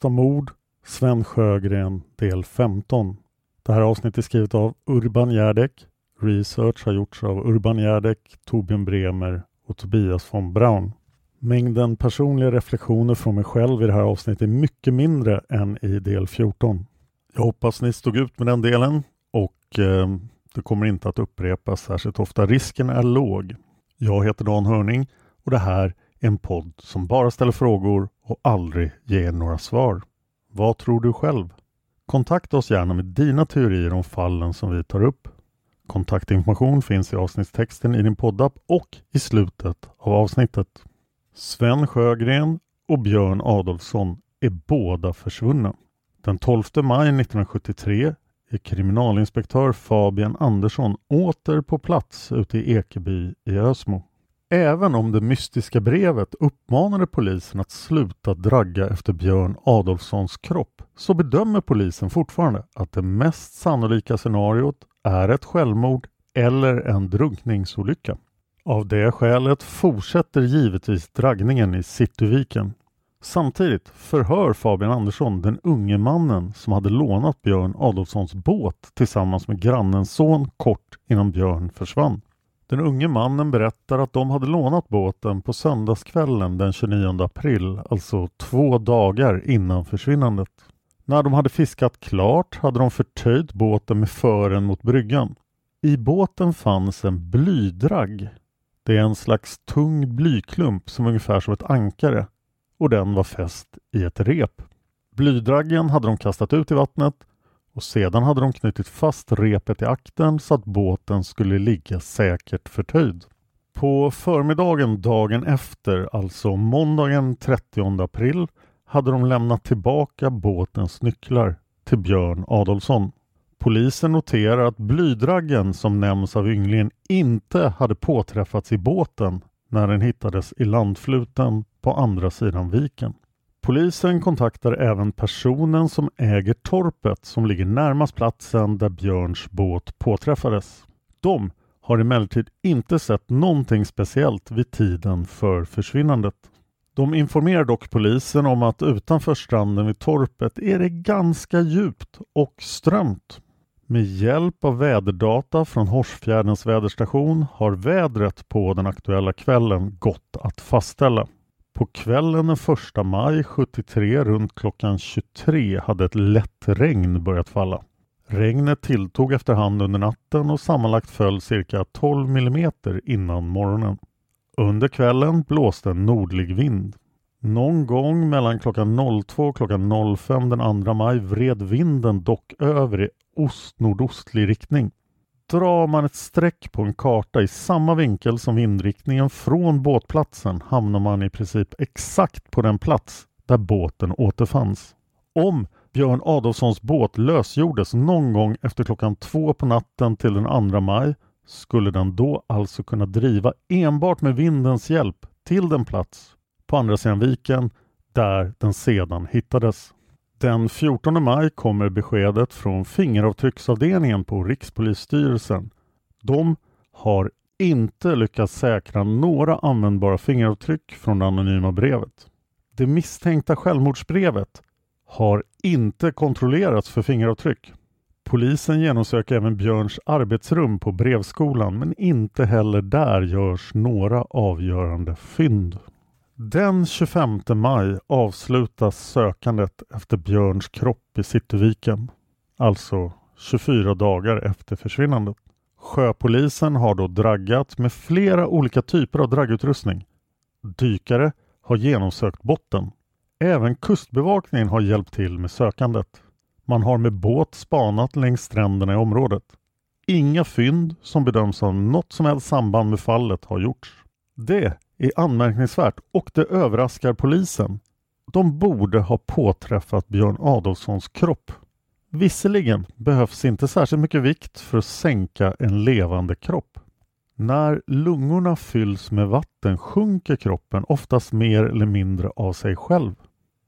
Olösta mord, Sven Sjögren, del 15. Det här avsnittet är skrivet av Urban Järdek. Research har gjorts av Urban Järdek, Torbjörn Bremer och Tobias von Braun. Mängden personliga reflektioner från mig själv i det här avsnittet är mycket mindre än i del 14. Jag hoppas ni stod ut med den delen och eh, det kommer inte att upprepas särskilt ofta. Risken är låg. Jag heter Dan Hörning och det här en podd som bara ställer frågor och aldrig ger några svar. Vad tror du själv? Kontakta oss gärna med dina teorier om fallen som vi tar upp. Kontaktinformation finns i avsnittstexten i din poddapp och i slutet av avsnittet. Sven Sjögren och Björn Adolfsson är båda försvunna. Den 12 maj 1973 är kriminalinspektör Fabian Andersson åter på plats ute i Ekeby i Ösmo. Även om det mystiska brevet uppmanade polisen att sluta dragga efter Björn Adolfssons kropp så bedömer polisen fortfarande att det mest sannolika scenariot är ett självmord eller en drunkningsolycka. Av det skälet fortsätter givetvis draggningen i Cityviken. Samtidigt förhör Fabian Andersson den unge mannen som hade lånat Björn Adolfssons båt tillsammans med grannens son kort innan Björn försvann. Den unge mannen berättar att de hade lånat båten på söndagskvällen den 29 april, alltså två dagar innan försvinnandet. När de hade fiskat klart hade de förtöjt båten med fören mot bryggan. I båten fanns en blydragg. Det är en slags tung blyklump som är ungefär som ett ankare och den var fäst i ett rep. Blydraggen hade de kastat ut i vattnet och sedan hade de knutit fast repet i akten så att båten skulle ligga säkert förtöjd. På förmiddagen dagen efter, alltså måndagen 30 april, hade de lämnat tillbaka båtens nycklar till Björn Adolfsson. Polisen noterar att blydraggen som nämns av ynglingen inte hade påträffats i båten när den hittades i landfluten på andra sidan viken. Polisen kontaktar även personen som äger torpet som ligger närmast platsen där Björns båt påträffades. De har emellertid inte sett någonting speciellt vid tiden för försvinnandet. De informerar dock polisen om att utanför stranden vid torpet är det ganska djupt och strömt. Med hjälp av väderdata från Horsfjärdens väderstation har vädret på den aktuella kvällen gått att fastställa. På kvällen den 1 maj 73 runt klockan 23 hade ett lätt regn börjat falla. Regnet tilltog efterhand under natten och sammanlagt föll cirka 12 millimeter innan morgonen. Under kvällen blåste en nordlig vind. Någon gång mellan klockan 02 och klockan 05 den 2 maj vred vinden dock över i ost-nordostlig riktning. Drar man ett streck på en karta i samma vinkel som vindriktningen från båtplatsen hamnar man i princip exakt på den plats där båten återfanns. Om Björn Adolfssons båt lösgjordes någon gång efter klockan två på natten till den 2 maj skulle den då alltså kunna driva enbart med vindens hjälp till den plats på andra sidan viken där den sedan hittades. Den 14 maj kommer beskedet från fingeravtrycksavdelningen på Rikspolisstyrelsen. De har inte lyckats säkra några användbara fingeravtryck från det anonyma brevet. Det misstänkta självmordsbrevet har inte kontrollerats för fingeravtryck. Polisen genomsöker även Björns arbetsrum på brevskolan men inte heller där görs några avgörande fynd. Den 25 maj avslutas sökandet efter Björns kropp i Cityviken. Alltså 24 dagar efter försvinnandet. Sjöpolisen har då draggat med flera olika typer av draggutrustning. Dykare har genomsökt botten. Även kustbevakningen har hjälpt till med sökandet. Man har med båt spanat längs stränderna i området. Inga fynd som bedöms ha något som helst samband med fallet har gjorts. Det är anmärkningsvärt och det överraskar polisen. De borde ha påträffat Björn Adolfssons kropp. Visserligen behövs inte särskilt mycket vikt för att sänka en levande kropp. När lungorna fylls med vatten sjunker kroppen oftast mer eller mindre av sig själv.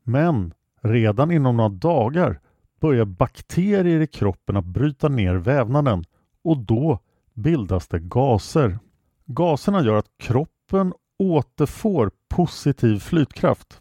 Men redan inom några dagar börjar bakterier i kroppen att bryta ner vävnaden och då bildas det gaser. Gaserna gör att kroppen återfår positiv flytkraft.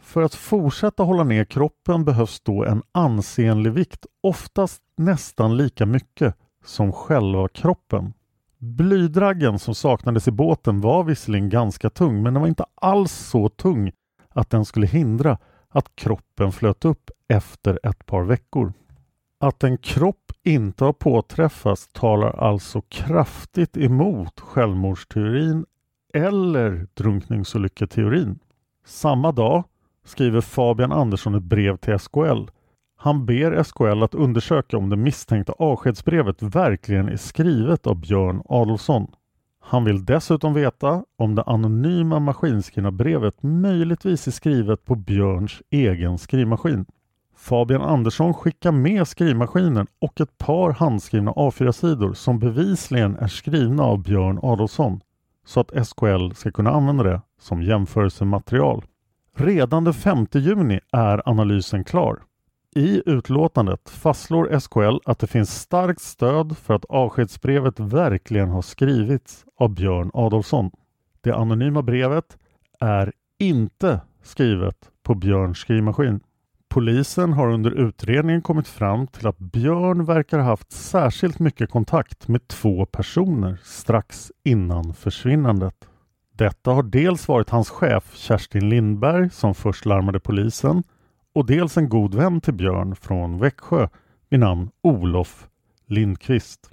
För att fortsätta hålla ner kroppen behövs då en ansenlig vikt, oftast nästan lika mycket som själva kroppen. Blydraggen som saknades i båten var visserligen ganska tung men den var inte alls så tung att den skulle hindra att kroppen flöt upp efter ett par veckor. Att en kropp inte har påträffats talar alltså kraftigt emot självmordsteorin eller drunkningsolyckateorin. Samma dag skriver Fabian Andersson ett brev till SKL. Han ber SKL att undersöka om det misstänkta avskedsbrevet verkligen är skrivet av Björn Adolfsson. Han vill dessutom veta om det anonyma maskinskrivna brevet möjligtvis är skrivet på Björns egen skrivmaskin. Fabian Andersson skickar med skrivmaskinen och ett par handskrivna A4-sidor som bevisligen är skrivna av Björn Adolfsson så att SKL ska kunna använda det som jämförelsematerial. Redan den 5 juni är analysen klar. I utlåtandet fastslår SKL att det finns starkt stöd för att avskedsbrevet verkligen har skrivits av Björn Adolfsson. Det anonyma brevet är inte skrivet på Björns skrivmaskin. Polisen har under utredningen kommit fram till att Björn verkar ha haft särskilt mycket kontakt med två personer strax innan försvinnandet. Detta har dels varit hans chef Kerstin Lindberg som först larmade polisen och dels en god vän till Björn från Växjö vid namn Olof Lindqvist.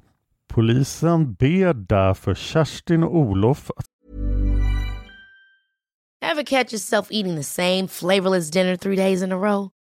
Polisen ber därför Kerstin och Olof att Ever catch yourself eating the same flavorless dinner three days in a row?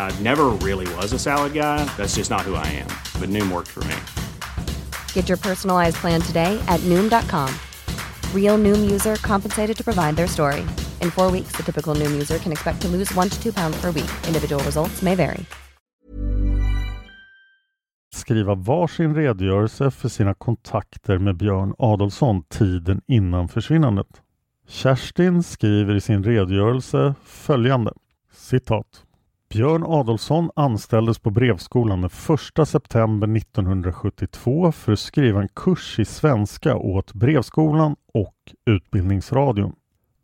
I never really was a salad guy. That's just not who I am. But Noom worked for me. Get your personalized plan today at Noom.com. Real Noom user compensated to provide their story. In four weeks, the typical Noom user can expect to lose one to two pounds per week. Individual results may vary. skriva varsin redogörelse för sina kontakter med Björn Adolfsson tiden innan försvinnandet. Kerstin skriver i sin redogörelse följande citat. Björn Adolfsson anställdes på brevskolan den 1 september 1972 för att skriva en kurs i svenska åt brevskolan och Utbildningsradion.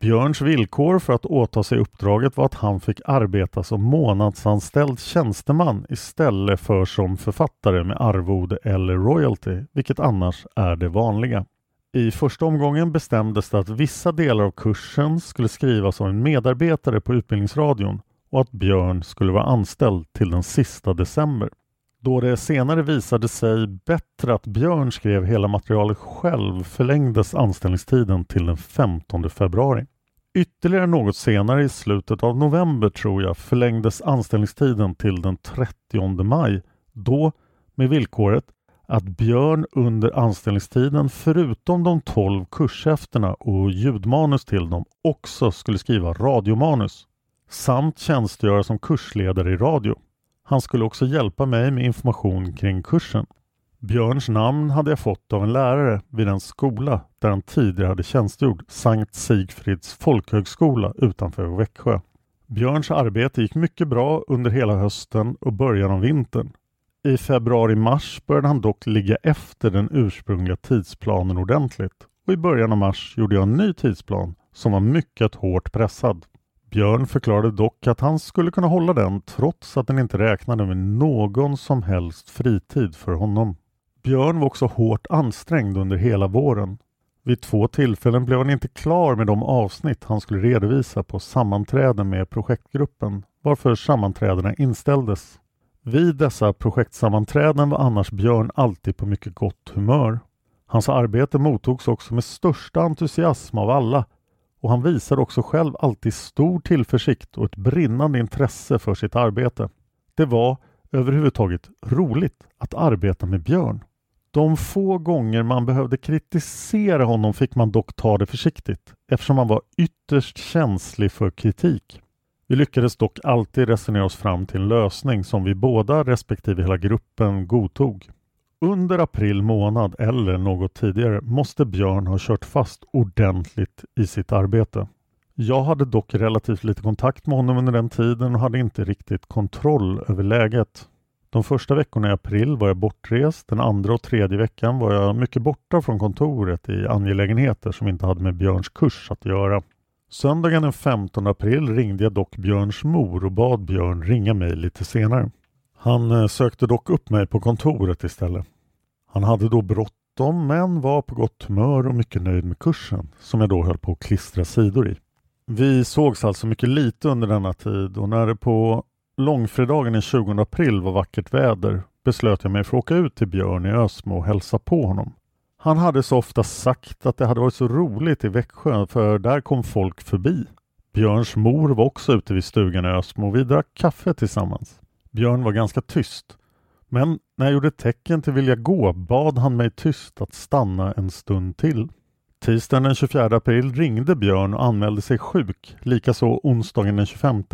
Björns villkor för att åta sig uppdraget var att han fick arbeta som månadsanställd tjänsteman istället för som författare med arvode eller royalty, vilket annars är det vanliga. I första omgången bestämdes det att vissa delar av kursen skulle skrivas av en medarbetare på Utbildningsradion och att Björn skulle vara anställd till den sista december. Då det senare visade sig bättre att Björn skrev hela materialet själv förlängdes anställningstiden till den 15 februari. Ytterligare något senare i slutet av november tror jag förlängdes anställningstiden till den 30 maj. Då med villkoret att Björn under anställningstiden förutom de 12 kurshäftena och ljudmanus till dem också skulle skriva radiomanus samt tjänstgöra som kursledare i radio. Han skulle också hjälpa mig med information kring kursen. Björns namn hade jag fått av en lärare vid den skola där han tidigare hade tjänstgjort, Sankt Sigfrids folkhögskola utanför Växjö. Björns arbete gick mycket bra under hela hösten och början av vintern. I februari-mars började han dock ligga efter den ursprungliga tidsplanen ordentligt och i början av mars gjorde jag en ny tidsplan som var mycket hårt pressad. Björn förklarade dock att han skulle kunna hålla den trots att den inte räknade med någon som helst fritid för honom. Björn var också hårt ansträngd under hela våren. Vid två tillfällen blev han inte klar med de avsnitt han skulle redovisa på sammanträden med projektgruppen, varför sammanträdena inställdes. Vid dessa projektsammanträden var annars Björn alltid på mycket gott humör. Hans arbete mottogs också med största entusiasm av alla och han visade också själv alltid stor tillförsikt och ett brinnande intresse för sitt arbete. Det var överhuvudtaget roligt att arbeta med Björn. De få gånger man behövde kritisera honom fick man dock ta det försiktigt eftersom han var ytterst känslig för kritik. Vi lyckades dock alltid resonera oss fram till en lösning som vi båda respektive hela gruppen godtog. Under april månad eller något tidigare måste Björn ha kört fast ordentligt i sitt arbete. Jag hade dock relativt lite kontakt med honom under den tiden och hade inte riktigt kontroll över läget. De första veckorna i april var jag bortrest. Den andra och tredje veckan var jag mycket borta från kontoret i angelägenheter som inte hade med Björns kurs att göra. Söndagen den 15 april ringde jag dock Björns mor och bad Björn ringa mig lite senare. Han eh, sökte dock upp mig på kontoret istället. Han hade då bråttom men var på gott humör och mycket nöjd med kursen som jag då höll på att klistra sidor i. Vi sågs alltså mycket lite under denna tid och när det på långfredagen den 20 april var vackert väder beslöt jag mig för att åka ut till Björn i Ösmo och hälsa på honom. Han hade så ofta sagt att det hade varit så roligt i Växjö för där kom folk förbi. Björns mor var också ute vid stugan i Ösmo och vi drack kaffe tillsammans. Björn var ganska tyst. Men när jag gjorde tecken till vilja gå bad han mig tyst att stanna en stund till. Tisdagen den 24 april ringde Björn och anmälde sig sjuk, likaså onsdagen den 25.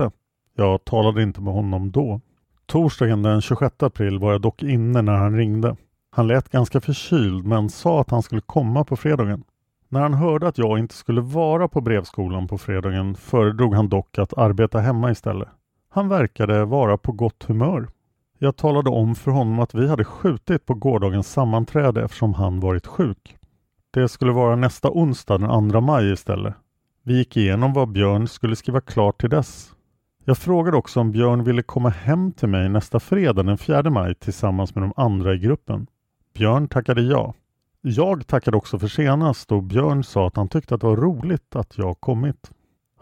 Jag talade inte med honom då. Torsdagen den 26 april var jag dock inne när han ringde. Han lät ganska förkyld men sa att han skulle komma på fredagen. När han hörde att jag inte skulle vara på brevskolan på fredagen föredrog han dock att arbeta hemma istället. Han verkade vara på gott humör. Jag talade om för honom att vi hade skjutit på gårdagens sammanträde eftersom han varit sjuk. Det skulle vara nästa onsdag den 2 maj istället. Vi gick igenom vad Björn skulle skriva klart till dess. Jag frågade också om Björn ville komma hem till mig nästa fredag den 4 maj tillsammans med de andra i gruppen. Björn tackade ja. Jag tackade också för senast och Björn sa att han tyckte att det var roligt att jag kommit.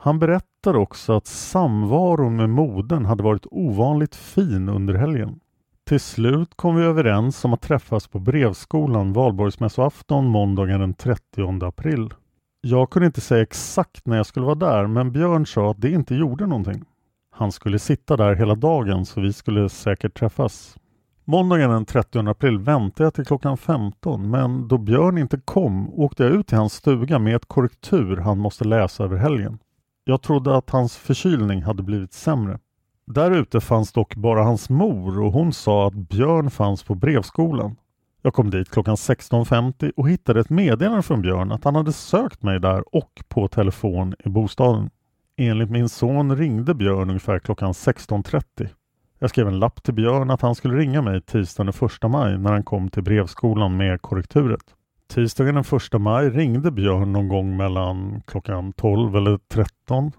Han berättade också att samvaron med modern hade varit ovanligt fin under helgen. Till slut kom vi överens om att träffas på brevskolan valborgsmässoafton måndagen den 30 april. Jag kunde inte säga exakt när jag skulle vara där men Björn sa att det inte gjorde någonting. Han skulle sitta där hela dagen så vi skulle säkert träffas. Måndagen den 30 april väntade jag till klockan 15 men då Björn inte kom åkte jag ut till hans stuga med ett korrektur han måste läsa över helgen. Jag trodde att hans förkylning hade blivit sämre. Där ute fanns dock bara hans mor och hon sa att Björn fanns på brevskolan. Jag kom dit klockan 16.50 och hittade ett meddelande från Björn att han hade sökt mig där och på telefon i bostaden. Enligt min son ringde Björn ungefär klockan 16.30. Jag skrev en lapp till Björn att han skulle ringa mig tisdagen den 1 maj när han kom till brevskolan med korrekturet. Tisdagen den 1 maj ringde Björn någon gång mellan klockan 12 eller 13.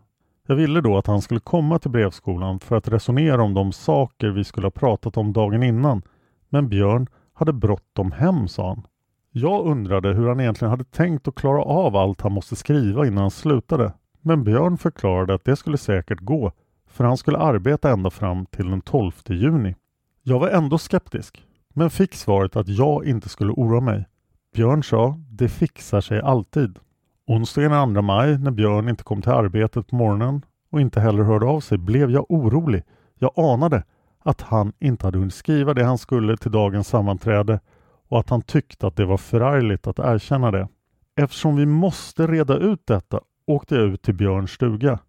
Jag ville då att han skulle komma till brevskolan för att resonera om de saker vi skulle ha pratat om dagen innan. Men Björn hade bråttom hem, sa han. Jag undrade hur han egentligen hade tänkt att klara av allt han måste skriva innan han slutade. Men Björn förklarade att det skulle säkert gå, för han skulle arbeta ända fram till den 12 juni. Jag var ändå skeptisk, men fick svaret att jag inte skulle oroa mig. Björn sa, det fixar sig alltid. Onsdagen den 2 maj när Björn inte kom till arbetet på morgonen och inte heller hörde av sig blev jag orolig. Jag anade att han inte hade hunnit skriva det han skulle till dagens sammanträde och att han tyckte att det var förargligt att erkänna det. Eftersom vi måste reda ut detta åkte jag ut till Björns stuga.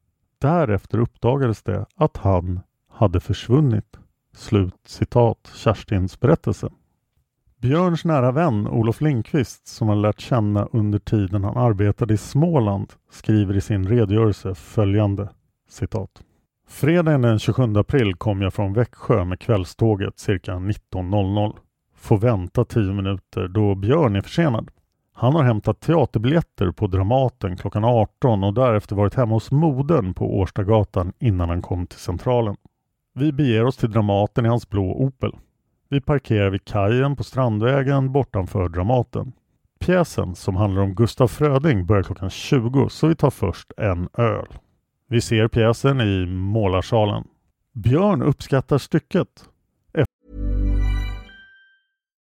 Därefter uppdagades det att han hade försvunnit. Slut citat Kerstins berättelse. Björns nära vän Olof Lindqvist som han lärt känna under tiden han arbetade i Småland skriver i sin redogörelse följande citat. Fredagen den 27 april kom jag från Växjö med kvällståget cirka 19.00. Får vänta 10 minuter då Björn är försenad. Han har hämtat teaterbiljetter på Dramaten klockan 18 och därefter varit hemma hos modern på Årstagatan innan han kom till Centralen. Vi beger oss till Dramaten i hans blå Opel. Vi parkerar vid kajen på Strandvägen bortanför Dramaten. Pjäsen som handlar om Gustaf Fröding börjar klockan 20 så vi tar först en öl. Vi ser pjäsen i målarsalen. Björn uppskattar stycket.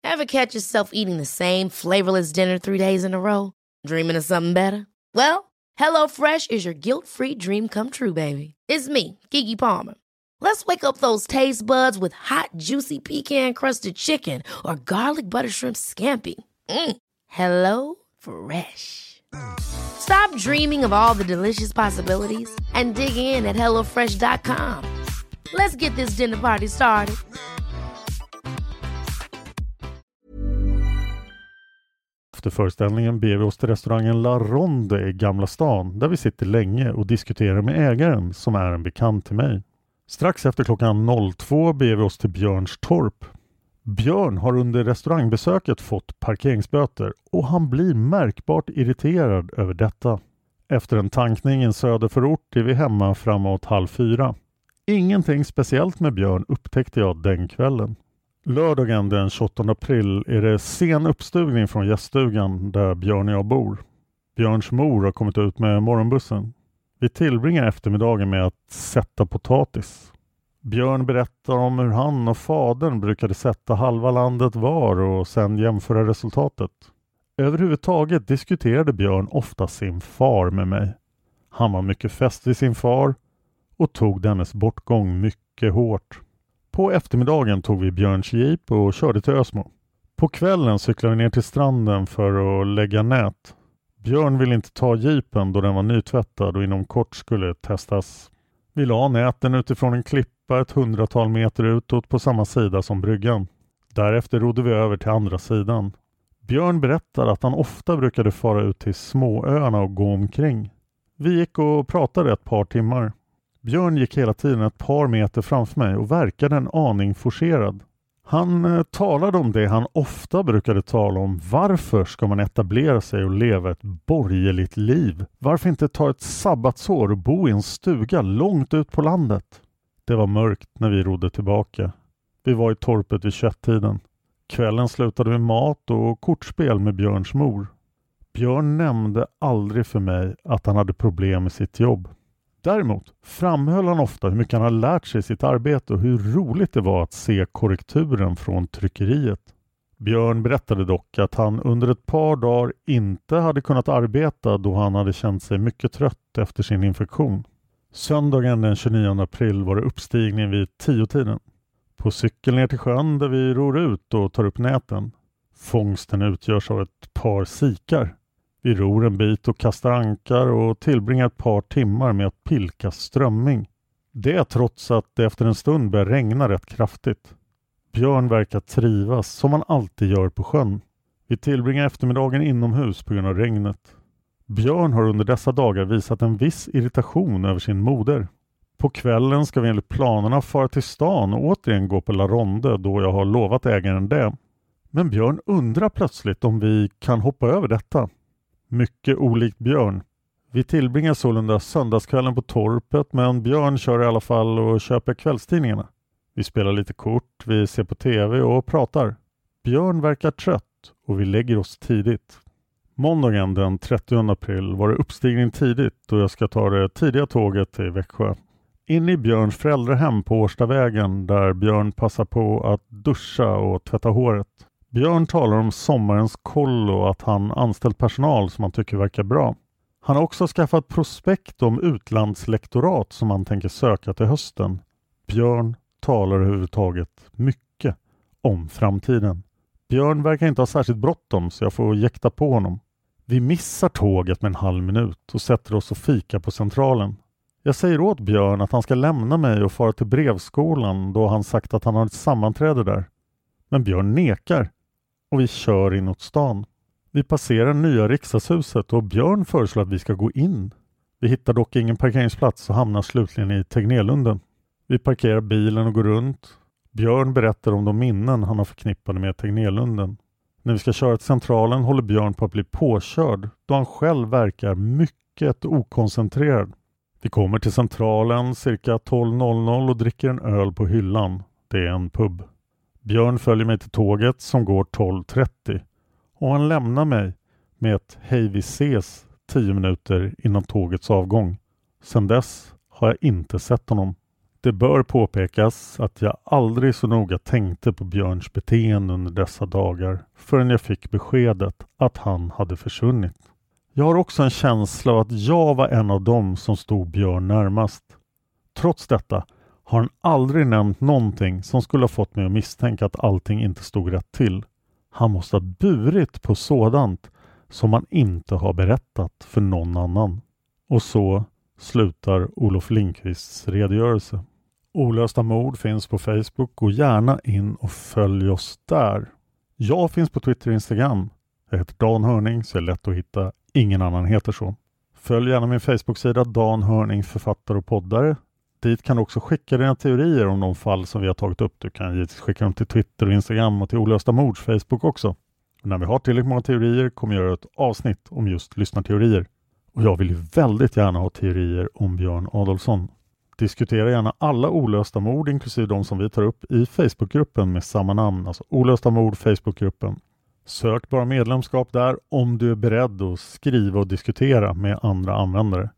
Ever catch yourself eating the same flavorless dinner three days in a row? Dreaming of something better? Well, hello fresh is your guilt-free dream come true, baby. It's me, Gigi Palmer. Let's wake up those taste buds with hot, juicy pecan-crusted chicken or garlic butter shrimp scampi. Mm. Hello Fresh. Stop dreaming of all the delicious possibilities and dig in at HelloFresh.com. Let's get this dinner party started. Efter föreställningen beger vi oss till restaurangen La Ronde i Gamla stan där vi sitter länge och diskuterar med ägaren som är en bekant till mig. Strax efter klockan 02 beger vi oss till Björns torp. Björn har under restaurangbesöket fått parkeringsböter och han blir märkbart irriterad över detta. Efter en tankning i en söderförort är vi hemma framåt halv fyra. Ingenting speciellt med Björn upptäckte jag den kvällen. Lördagen den 28 april är det sen uppstugning från gäststugan där Björn och jag bor. Björns mor har kommit ut med morgonbussen. Vi tillbringar eftermiddagen med att sätta potatis. Björn berättar om hur han och fadern brukade sätta halva landet var och sedan jämföra resultatet. Överhuvudtaget diskuterade Björn ofta sin far med mig. Han var mycket fäst vid sin far och tog dennes bortgång mycket hårt. På eftermiddagen tog vi Björns jeep och körde till Ösmo. På kvällen cyklade vi ner till stranden för att lägga nät. Björn ville inte ta jeepen då den var nytvättad och inom kort skulle testas. Vi la näten utifrån en klippa ett hundratal meter utåt på samma sida som bryggan. Därefter rodde vi över till andra sidan. Björn berättar att han ofta brukade fara ut till småöarna och gå omkring. Vi gick och pratade ett par timmar. Björn gick hela tiden ett par meter framför mig och verkade en aning forcerad. Han eh, talade om det han ofta brukade tala om. Varför ska man etablera sig och leva ett borgerligt liv? Varför inte ta ett sabbatsår och bo i en stuga långt ut på landet? Det var mörkt när vi rodde tillbaka. Vi var i torpet vid 21-tiden. Kvällen slutade med mat och kortspel med Björns mor. Björn nämnde aldrig för mig att han hade problem med sitt jobb. Däremot framhöll han ofta hur mycket han har lärt sig i sitt arbete och hur roligt det var att se korrekturen från tryckeriet. Björn berättade dock att han under ett par dagar inte hade kunnat arbeta då han hade känt sig mycket trött efter sin infektion. Söndagen den 29 april var det uppstigning vid tiotiden. På cykel ner till sjön där vi ror ut och tar upp näten. Fångsten utgörs av ett par sikar. Vi ror en bit och kastar ankar och tillbringar ett par timmar med att pilka strömming. Det trots att det efter en stund börjar regna rätt kraftigt. Björn verkar trivas som han alltid gör på sjön. Vi tillbringar eftermiddagen inomhus på grund av regnet. Björn har under dessa dagar visat en viss irritation över sin moder. På kvällen ska vi enligt planerna fara till stan och återigen gå på La Ronde då jag har lovat ägaren det. Men Björn undrar plötsligt om vi kan hoppa över detta. Mycket olikt Björn. Vi tillbringar sålunda söndagskvällen på torpet men Björn kör i alla fall och köper kvällstidningarna. Vi spelar lite kort, vi ser på TV och pratar. Björn verkar trött och vi lägger oss tidigt. Måndagen den 30 april var det uppstigning tidigt och jag ska ta det tidiga tåget till Växjö. Inne i Björns föräldrahem på Årstavägen där Björn passar på att duscha och tvätta håret. Björn talar om sommarens kollo och att han anställt personal som han tycker verkar bra. Han har också skaffat prospekt om utlandslektorat som han tänker söka till hösten. Björn talar överhuvudtaget mycket om framtiden. Björn verkar inte ha särskilt bråttom så jag får jäkta på honom. Vi missar tåget med en halv minut och sätter oss och fika på Centralen. Jag säger åt Björn att han ska lämna mig och fara till brevskolan då han sagt att han har ett sammanträde där. Men Björn nekar och vi kör inåt stan. Vi passerar nya riksdagshuset och Björn föreslår att vi ska gå in. Vi hittar dock ingen parkeringsplats och hamnar slutligen i Tegnérlunden. Vi parkerar bilen och går runt. Björn berättar om de minnen han har förknippade med Tegnérlunden. När vi ska köra till Centralen håller Björn på att bli påkörd då han själv verkar mycket okoncentrerad. Vi kommer till Centralen cirka 12.00 och dricker en öl på hyllan. Det är en pub. Björn följer mig till tåget som går 12.30 och han lämnar mig med ett hej vi ses 10 minuter innan tågets avgång. Sedan dess har jag inte sett honom. Det bör påpekas att jag aldrig så noga tänkte på Björns beteende under dessa dagar förrän jag fick beskedet att han hade försvunnit. Jag har också en känsla av att jag var en av dem som stod Björn närmast. Trots detta har han aldrig nämnt någonting som skulle ha fått mig att misstänka att allting inte stod rätt till. Han måste ha burit på sådant som han inte har berättat för någon annan. Och så slutar Olof Lindqvists redogörelse. Olösta mord finns på Facebook. Gå gärna in och följ oss där. Jag finns på Twitter och Instagram. Jag heter Dan Hörning så är lätt att hitta. Ingen annan heter så. Följ gärna min Facebook-sida Dan Hörning författare och poddare. Dit kan du också skicka dina teorier om de fall som vi har tagit upp. Du kan givetvis skicka dem till Twitter och Instagram och till Olösta Mords Facebook också. Och när vi har tillräckligt många teorier kommer jag göra ett avsnitt om just lyssnarteorier. Och jag vill ju väldigt gärna ha teorier om Björn Adolfsson. Diskutera gärna alla olösta mord inklusive de som vi tar upp i Facebookgruppen med samma namn, alltså Olösta mord Facebookgruppen. Sök bara medlemskap där om du är beredd att skriva och diskutera med andra användare.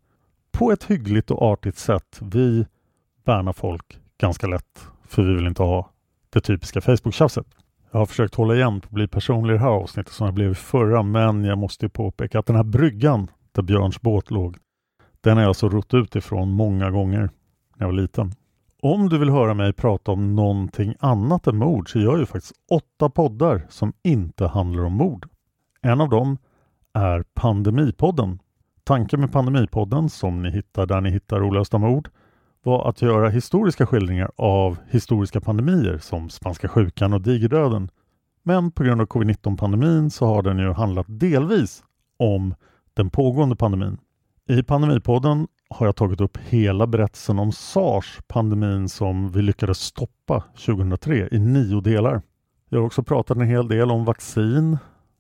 På ett hyggligt och artigt sätt. Vi värnar folk ganska lätt för vi vill inte ha det typiska Facebook-tjafset. Jag har försökt hålla igen på att bli personlig i det här avsnittet som jag blev i förra men jag måste påpeka att den här bryggan där Björns båt låg den har jag alltså rott ut ifrån många gånger när jag var liten. Om du vill höra mig prata om någonting annat än mord så gör jag ju faktiskt åtta poddar som inte handlar om mord. En av dem är Pandemipodden. Tanken med Pandemipodden, som ni hittar där ni hittar olösta mord, var att göra historiska skildringar av historiska pandemier som spanska sjukan och digerdöden. Men på grund av covid-19-pandemin så har den ju handlat delvis om den pågående pandemin. I Pandemipodden har jag tagit upp hela berättelsen om SARS, pandemin som vi lyckades stoppa 2003 i nio delar. Jag har också pratat en hel del om vaccin,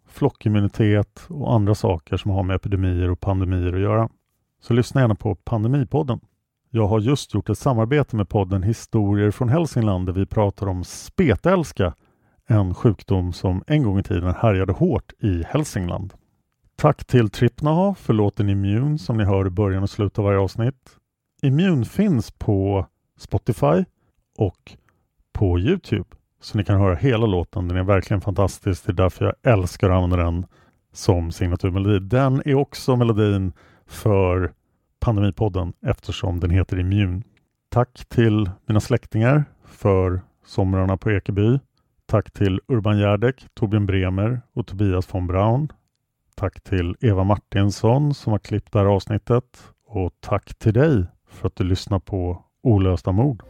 flockimmunitet och andra saker som har med epidemier och pandemier att göra. Så lyssna gärna på Pandemipodden. Jag har just gjort ett samarbete med podden Historier från Hälsingland där vi pratar om spetälska, en sjukdom som en gång i tiden härjade hårt i Hälsingland. Tack till Tripnaha för låten Immune som ni hör i början och slutet av varje avsnitt. Immune finns på Spotify och på Youtube. Så ni kan höra hela låten. Den är verkligen fantastisk. Det är därför jag älskar att använda den som signaturmelodi. Den är också melodin för Pandemipodden eftersom den heter Immun. Tack till mina släktingar för somrarna på Ekeby. Tack till Urban Järdek, Torbjörn Bremer och Tobias von Braun. Tack till Eva Martinsson som har klippt det här avsnittet och tack till dig för att du lyssnar på Olösta mord.